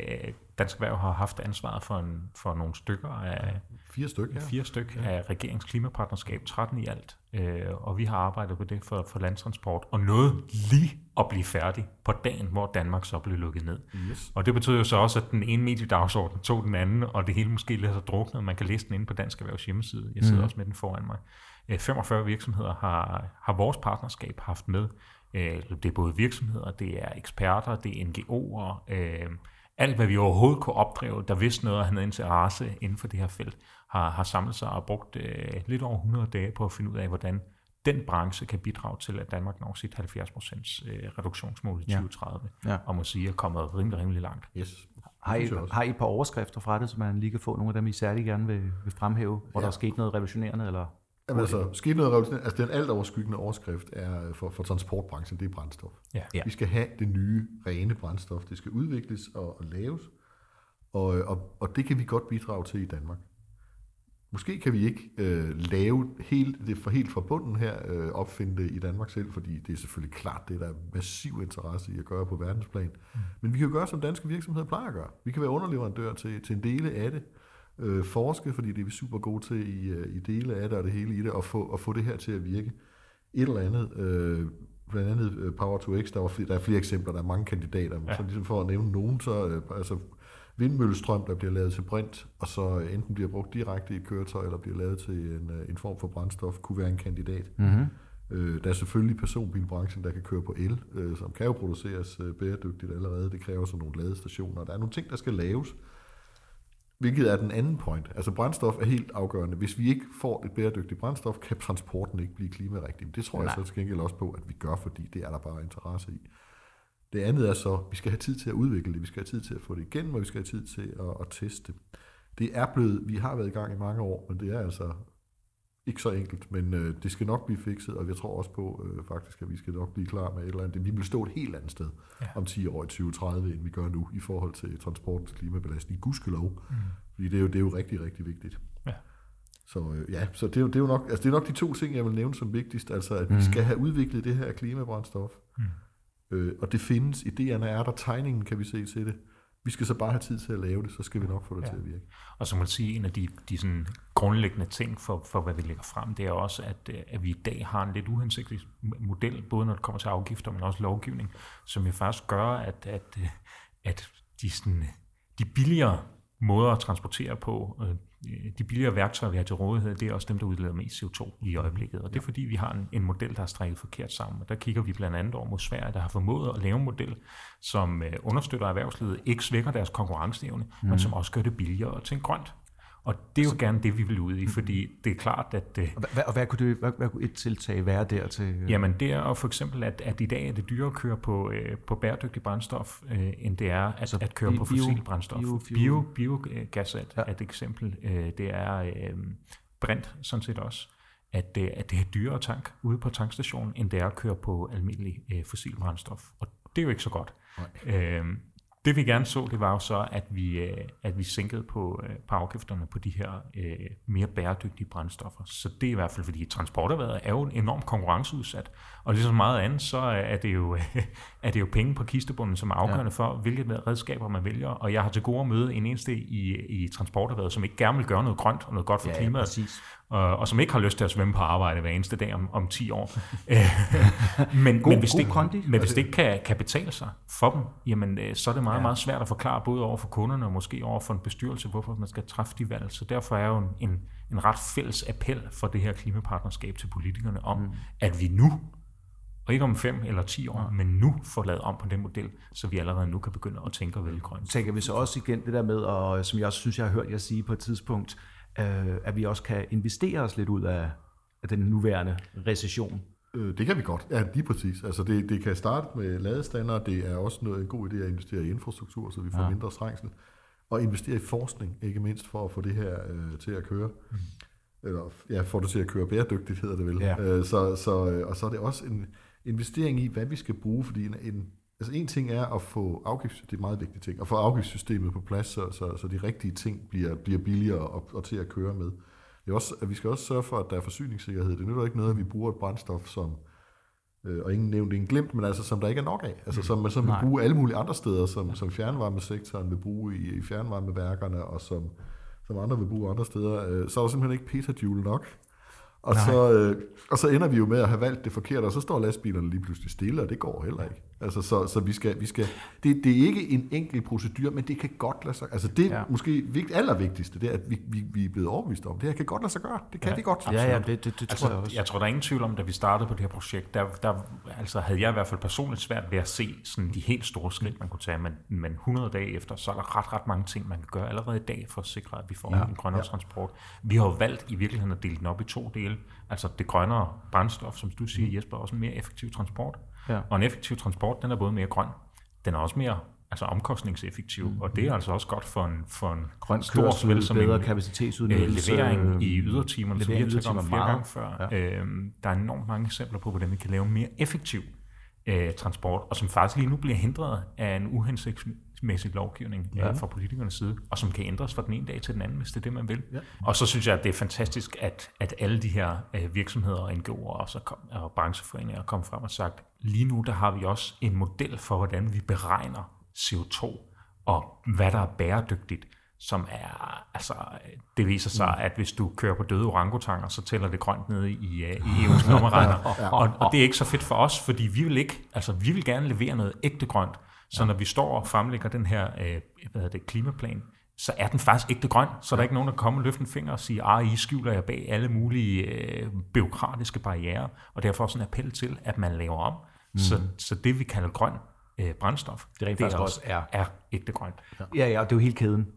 Dansk Erhverv har haft ansvaret for, en, for nogle stykker af... Fire stykker, ja. Fire stykker ja. af regerings klimapartnerskab, 13 i alt. Æ, og vi har arbejdet på det for, for landtransport, og noget lige at blive færdig på dagen, hvor Danmark så blev lukket ned. Yes. Og det betyder jo så også, at den ene mediedagsorden tog den anden, og det hele måske lidt har druknet. Man kan læse den inde på Dansk Erhvervs hjemmeside. Jeg sidder mm. også med den foran mig. 45 virksomheder har, har vores partnerskab haft med. Det er både virksomheder, det er eksperter, det er NGO'er, alt hvad vi overhovedet kunne opdrive, der vidste noget og havde interesse inden for det her felt, har, har samlet sig og brugt lidt over 100 dage på at finde ud af, hvordan den branche kan bidrage til, at Danmark når sit 70% reduktionsmål i 2030, ja. Ja. og må sige, er kommet rimelig, rimelig langt. Yes. Har I, har I et par overskrifter fra det, så man lige kan få nogle af dem, I særlig gerne vil, vil fremhæve, hvor ja. der er sket noget revolutionerende? Eller? Jamen altså, sket noget revolutionerende. Altså, den alt overskyggende overskrift er for, for transportbranchen, det er brændstof. Ja. ja. Vi skal have det nye, rene brændstof. Det skal udvikles og, og laves, og, og, og det kan vi godt bidrage til i Danmark. Måske kan vi ikke øh, lave helt, det for helt fra bunden her, øh, opfinde det i Danmark selv, fordi det er selvfølgelig klart, det er der er massiv interesse i at gøre på verdensplan. Mm. Men vi kan jo gøre, som danske virksomheder plejer at gøre. Vi kan være underleverandør til, til en dele af det, øh, forske, fordi det er vi super gode til i, øh, i dele af det og det hele i det, og få, og få det her til at virke. Et eller andet, øh, blandt andet øh, Power to X, der, var flere, der er flere eksempler, der er mange kandidater, ja. så ligesom for at nævne nogen, så øh, altså vindmøllestrøm, der bliver lavet til brint, og så enten bliver brugt direkte i et køretøj, eller bliver lavet til en, øh, en form for brændstof, kunne være en kandidat. Mm-hmm. Øh, der er selvfølgelig personbilbranchen, der kan køre på el, øh, som kan jo produceres øh, bæredygtigt allerede. Det kræver så nogle ladestationer. Der er nogle ting, der skal laves. Hvilket er den anden point. Altså brændstof er helt afgørende. Hvis vi ikke får et bæredygtigt brændstof, kan transporten ikke blive klimarigtig. Det tror Nej. jeg så til gengæld også på, at vi gør, fordi det er der bare interesse i. Det andet er så, at vi skal have tid til at udvikle det, vi skal have tid til at få det igennem, og vi skal have tid til at, at teste. Det er blevet, vi har været i gang i mange år, men det er altså ikke så enkelt, men øh, det skal nok blive fikset, og jeg tror også på øh, faktisk, at vi skal nok blive klar med et eller andet. Vi vil stå et helt andet sted ja. om 10 år i 2030, end vi gør nu, i forhold til transportens klimabelastning. Gudskelov, mm. fordi det er, jo, det er jo rigtig, rigtig vigtigt. Ja. Så øh, ja, så det er, jo, det, er jo nok, altså det er nok de to ting, jeg vil nævne som vigtigst, altså at mm. vi skal have udviklet det her klimabrændstof, mm. øh, og det findes, idéerne er der, tegningen kan vi se til det, vi skal så bare have tid til at lave det, så skal vi nok få det ja. til at virke. Og så må man sige, en af de, de sådan grundlæggende ting for, for, hvad vi lægger frem, det er også, at, øh, at vi i dag har en lidt uhensigtlig model, både når det kommer til afgifter, men også lovgivning, som jo faktisk gør, at, at, øh, at de, sådan, de billigere måder at transportere på, øh, de billigere værktøjer, vi har til rådighed, det er også dem, der udleder mest CO2 i øjeblikket. Og det er fordi, vi har en, en model, der er strikket forkert sammen. Og der kigger vi blandt andet over mod Sverige, der har formået at lave en model, som øh, understøtter erhvervslivet, ikke svækker deres konkurrenceevne, mm. men som også gør det billigere at tænke grønt. Og det er jo så, gerne det, vi vil ud i, fordi det er klart, at... Øh, og hvad, og hvad, kunne, det, hvad, hvad kunne et tiltag være der til? Øh? Jamen det er for eksempel, at, at i dag er det dyrere at køre på, øh, på bæredygtig brændstof, øh, end det er at, altså, at køre bio, på fossil brændstof. Bio, bio, er ja. et eksempel. Øh, det er øh, brint sådan set også. At, øh, at det er dyrere tank ude på tankstationen, end det er at køre på almindelig øh, fossil brændstof. Og det er jo ikke så godt. Øh, det vi gerne så, det var jo så, at vi, øh, at vi sænkede på, øh, på afgifterne på de her øh, mere bæredygtige brændstoffer. Så det er i hvert fald, fordi transporterværet er jo enormt konkurrenceudsat. Og ligesom meget andet, så er det jo, er det jo penge på kistebunden, som er afgørende ja. for, hvilke redskaber man vælger. Og jeg har til gode at møde en eneste i, i transporterværet, som ikke gerne vil gøre noget grønt og noget godt for ja, klimaet. Præcis og, og som ikke har lyst til at svømme på arbejde hver eneste dag om, om 10 år. men, god, men hvis, det, men hvis det ikke kan, kan betale sig for dem, jamen, øh, så er det meget, ja. meget svært at forklare både over for kunderne og måske over for en bestyrelse, hvorfor man skal træffe de valg. Så derfor er jo en, en, en ret fælles appel for det her klimapartnerskab til politikerne om, mm. at vi nu og ikke om 5 eller 10 år, men nu får lavet om på den model, så vi allerede nu kan begynde at tænke og vælge grønt. Tænker vi så også igen det der med, og som jeg også synes, jeg har hørt jer sige på et tidspunkt, øh, at vi også kan investere os lidt ud af, af den nuværende recession. Øh, det kan vi godt, ja, lige præcis. Altså det, det kan starte med ladestander, det er også noget, en god idé at investere i infrastruktur, så vi får ja. mindre trængsel, og investere i forskning, ikke mindst for at få det her øh, til at køre. Mm. Eller ja, få det til at køre bæredygtigt, hedder det vel. Ja. Øh, så, så, øh, og så er det også en investering i, hvad vi skal bruge, fordi en, en Altså en ting er at få afgifts, det er meget vigtigt ting, at få afgiftssystemet på plads, så, så, så de rigtige ting bliver, bliver billigere og, og til at køre med. Det er også, at vi skal også sørge for, at der er forsyningssikkerhed. Det nytter ikke noget, at vi bruger et brændstof, som, øh, og ingen nævnt ingen glemt, men altså som der ikke er nok af. Altså som man så vil bruge alle mulige andre steder, som, som fjernvarmesektoren vil bruge i, i fjernvarmeværkerne, og som, som andre vil bruge andre steder. Øh, så er der simpelthen ikke petajoule nok. Og så, øh, og så ender vi jo med at have valgt det forkerte, og så står lastbilerne lige pludselig stille, og det går heller ikke. Altså, så, så vi skal, vi skal det, det er ikke en enkelt procedur, men det kan godt lade sig Altså det ja. måske vigt, allervigtigste, det er, at vi, vi, vi er blevet overbevist om, det her kan godt lade sig gøre. Det kan ja. vi godt. Ja, ja, det, det, det tror altså, jeg også. Jeg tror, der er ingen tvivl om, da vi startede på det her projekt, der, der altså, havde jeg i hvert fald personligt svært ved at se sådan de helt store skridt, man kunne tage, men, men 100 dage efter, så er der ret, ret mange ting, man kan gøre allerede i dag for at sikre, at vi får ja. en grønnere ja. transport. Vi har jo valgt i virkeligheden at dele den op i to dele. Altså det grønnere brændstof, som du siger, mm. Jesper, også en mere effektiv transport. Ja. Og en effektiv transport, den er både mere grøn, den er også mere altså omkostningseffektiv, mm. og det er altså også godt for en, for en Grøn stor kørsel, som bedre en kapacitetsudnyttelse, øh, levering i ydertimerne, som vi har talt om flere gange før. Ja. Øhm, der er enormt mange eksempler på, hvordan vi kan lave mere effektiv øh, transport, og som faktisk lige nu bliver hindret af en uhensigtsmæssig lovgivning ja. fra politikernes side, og som kan ændres fra den ene dag til den anden, hvis det er det, man vil. Ja. Og så synes jeg, at det er fantastisk, at, at alle de her øh, virksomheder og NGO'er og, så kom, og brancheforeninger er kommet frem og sagt, lige nu der har vi også en model for, hvordan vi beregner CO2, og hvad der er bæredygtigt som er, altså, det viser sig, mm. at hvis du kører på døde orangutanger, så tæller det grønt nede i, uh, i EU's lommeregner. ja. og, og det er ikke så fedt for os, fordi vi vil ikke, altså vi vil gerne levere noget ægte grønt. Så ja. når vi står og fremlægger den her uh, hvad hedder det, klimaplan, så er den faktisk ægte grøn. Så ja. der er ikke nogen, der kommer og løfter en finger og siger, ah, I skjuler jer bag alle mulige uh, byråkratiske barriere. Og derfor sådan en appel til, at man laver om. Mm. Så, så det vi kalder grøn uh, brændstof, det, det faktisk også er, er ægte grønt. Ja, ja, og det er jo hele kæden.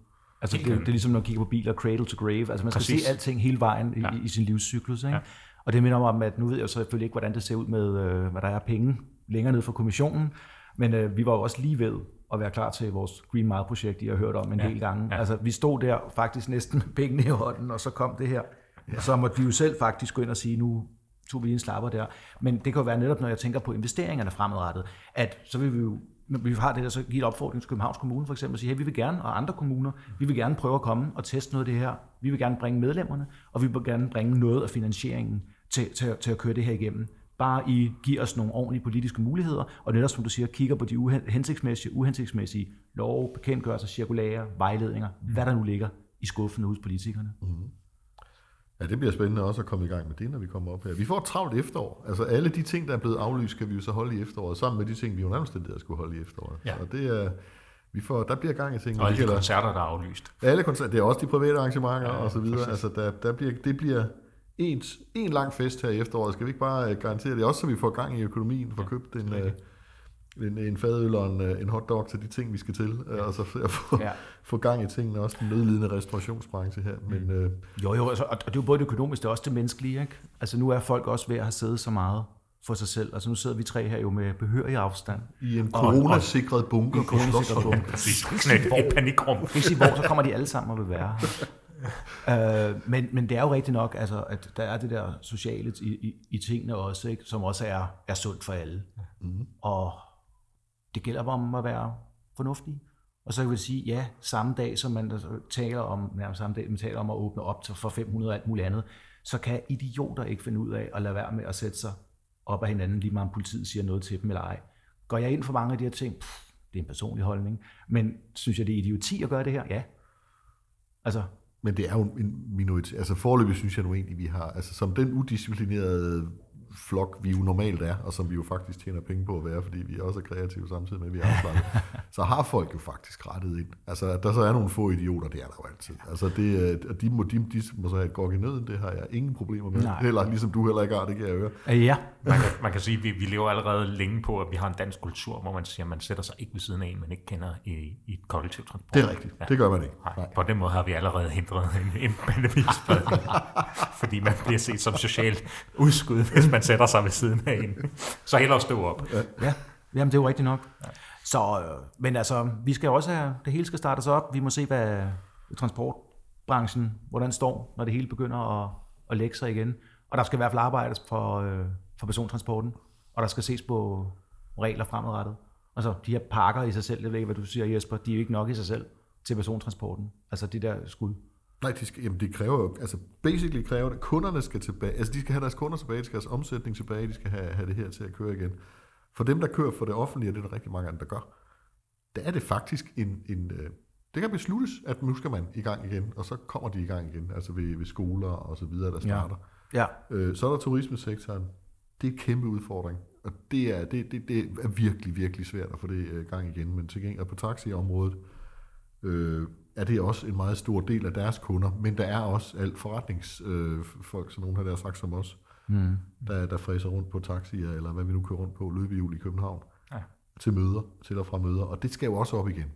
Altså Helt det, enig. det er ligesom, når man kigger på biler, cradle to grave. Altså man skal Præcis. se alting hele vejen i, Ja. i sin livscyklus. Ikke? Ja. Og det minder mig om, at nu ved jeg selvfølgelig ikke, hvordan det ser ud med, øh, hvad der er penge længere ned for kommissionen. Men øh, vi var jo også lige ved at være klar til vores Green Mile-projekt, I har hørt om en Ja. del gange. Ja. Altså vi stod der faktisk næsten med pengene i hånden, og så kom det her. Og så måtte vi jo selv faktisk gå ind og sige, nu tog vi lige en slapper der. Men det kan jo være netop, når jeg tænker på investeringerne fremadrettet, at så vil vi jo når vi har det der, så give et opfordring til Københavns Kommune for eksempel, og sige, hey, vi vil gerne, og andre kommuner, vi vil gerne prøve at komme og teste noget af det her. Vi vil gerne bringe medlemmerne, og vi vil gerne bringe noget af finansieringen til, til, til at køre det her igennem. Bare I giver os nogle ordentlige politiske muligheder, og netop som du siger, kigger på de uhensigtsmæssige, uhensigtsmæssige lov, bekendtgørelser, cirkulære, vejledninger, hvad der nu ligger i skuffen hos politikerne. Ja, det bliver spændende også at komme i gang med det, når vi kommer op her. Vi får et travlt efterår. Altså alle de ting, der er blevet aflyst, skal vi jo så holde i efteråret, sammen med de ting, vi jo nærmest skulle holde i efteråret. Ja. Og det er, vi får, der bliver gang i ting. Og alle de koncerter, der er aflyst. alle koncerter, det er også de private arrangementer Ja, ja, og så videre. præcis. Altså, der, der bliver, det bliver en, en lang fest her i efteråret. Skal vi ikke bare øh, garantere det? Også så vi får gang i økonomien, får købt en, øh, en, en fadøl og en, øh, en hotdog til de ting, vi skal til. øh, Og så få, få, Ja. få gang i tingene. Også den nødlidende restaurationsbranche her. Men øh, Jo, jo, altså, og det er jo både det økonomiske, det er også det menneskelige. Ikke? Altså nu er folk også ved at have siddet så meget for sig selv. Altså nu sidder vi tre her jo med behørig afstand. i en Og- coronasikret bunker på coronasikret Slotsholmen. bunker. Præcis. Et, panikrum. Ikke sige, hvor, så kommer de alle sammen og vil være her. Øh, men, men det er jo rigtigt nok, altså, at der er det der sociale i, i, i tingene også, ikke? som også er, er sundt for alle. Mm. Og det gælder bare om at være fornuftig. Og så kan vi sige, ja, samme dag, som man taler om, nærmest samme dag, man taler om at åbne op til for 500 og alt muligt andet, så kan idioter ikke finde ud af at lade være med at sætte sig op af hinanden, lige meget om politiet siger noget til dem eller ej. Går jeg ind for mange af de her ting? Pff, det er en personlig holdning. Men synes jeg, det er idioti at gøre det her? Ja. Altså, men det er jo en minoritet. Altså forløbig synes jeg nu egentlig, vi har, altså som den udisciplinerede flok, vi jo normalt er, og som vi jo faktisk tjener penge på at være, fordi vi også er kreative samtidig med, at vi er afslappet, så har folk jo faktisk rettet ind. Altså, at der så er nogle få idioter, det er der jo altid. Altså, det, øh, de, må, de, de må så have et gok i nøden, det har jeg ingen problemer med. Nej. Heller, ligesom du heller ikke har, det kan jeg høre. øh, ja. Man kan, man kan sige, at vi, vi lever allerede længe på, at vi har en dansk kultur, hvor man siger, at man sætter sig ikke ved siden af en, man ikke kender i, i et kollektivt transport. Det er rigtigt. Det gør man ikke. Nej, på den måde har vi allerede hindret en, en pandemispredning, fordi man bliver set som socialt udskud, hvis man sætter sig ved siden af en. Så hellere stå op. Ja, jamen det er jo rigtigt nok. Så, øh, men altså, vi skal også have, det hele skal startes op. Vi må se, hvad transportbranchen, hvordan står, når det hele begynder at, at lægge sig igen. Og der skal i hvert fald arbejdes for, øh, for persontransporten, og der skal ses på regler fremadrettet. Altså, de her pakker i sig selv, det ved ikke, hvad du siger, Jesper, de er jo ikke nok i sig selv til persontransporten. Altså, det der skud. Nej, de skal, jamen det kræver jo, altså basically kræver det, kunderne skal tilbage, altså de skal have deres kunder tilbage, de skal have deres omsætning tilbage, de skal have, have det her til at køre igen. For dem, der kører for det offentlige, og det er der rigtig mange dem, der gør, der er det faktisk en, en øh, det kan besluttes, at nu skal man i gang igen, og så kommer de i gang igen, altså ved, ved skoler og så videre, der starter. Ja, Øh, så er der turismesektoren. Det er en kæmpe udfordring. Og det er, det, det, det er virkelig, virkelig svært at få det øh, gang igen. Men til gengæld på taxiområdet øh, er det også en meget stor del af deres kunder. Men der er også alt forretningsfolk, øh, som nogen har der sagt som os, mm. der, der fræser rundt på taxier, eller hvad vi nu kører rundt på, løbehjul i København, Ja. til møder, til og fra møder. Og det skal jo også op igen.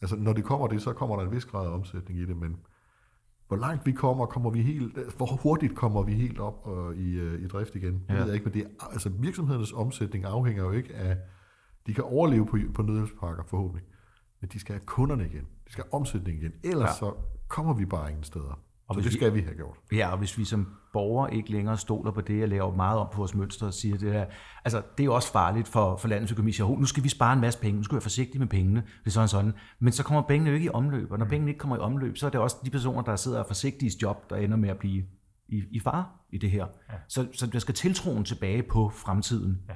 Altså, når det kommer det, så kommer der en vis grad af omsætning i det, men hvor langt vi kommer, kommer vi helt, hvor hurtigt kommer vi helt op og i, øh, i drift igen, det Ja. ved jeg ikke, men det er, altså virksomhedernes omsætning afhænger jo ikke af, de kan overleve på, på nødhjælpspakker forhåbentlig, men de skal have kunderne igen, de skal have omsætning igen, ellers Ja. så kommer vi bare ingen steder. Og så det vi- skal vi have gjort. Ja, og hvis vi som borgere ikke længere stoler på det, og laver meget om på vores mønster og siger det her, altså det er jo også farligt for, for landets økonomi. "Hov, nu skal vi spare en masse penge, nu skal vi være forsigtige med pengene, det er sådan sådan. Men så kommer pengene jo ikke i omløb, og når pengene ikke kommer i omløb, så er det også de personer, der sidder og er forsigtige i job, der ender med at blive i, i fare i det her. Ja. Så, så der skal tiltroen tilbage på fremtiden. Ja.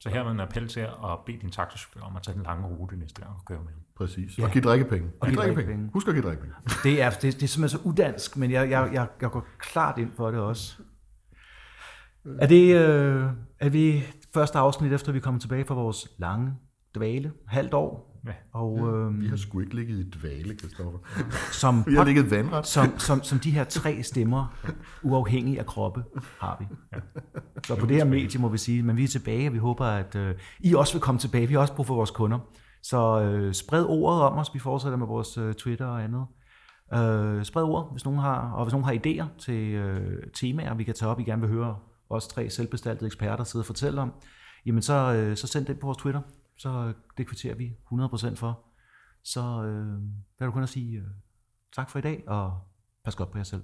Så her er en appel til at bede din taxichauffør om at tage den lange rute næste gang, du kører med. Præcis. Ja. Og give drikkepenge. Og Giv give drikkepenge. drikkepenge. Husk at give drikkepenge. Det er, det, det er simpelthen så udansk, men jeg, jeg, jeg, jeg går klart ind for det også. Er det øh, er vi første afsnit, efter vi kommer tilbage fra vores lange dvale, halvt år, Ja. og øh, Vi har sgu ikke ligget i dvale, Kristoffer. som, Vi har ligget vandret. som, som, som de her tre stemmer, uafhængig af kroppe, har vi. Så på det her medie må vi sige, men vi er tilbage, og vi håber, at øh, I også vil komme tilbage. Vi har også brug for vores kunder. Så øh, spred ordet om os. Vi fortsætter med vores øh, Twitter og andet. Øh, spred ord, hvis nogen har, og hvis nogen har idéer til øh, temaer, vi kan tage op, I gerne vil høre os tre selvbestaltede eksperter sidde og fortælle om, jamen så, øh, så send det på vores Twitter. Så øh, det kvitterer vi 100% for. Så øh, hvad er du kun at sige? Øh, tak for i dag, og pas godt på jer selv.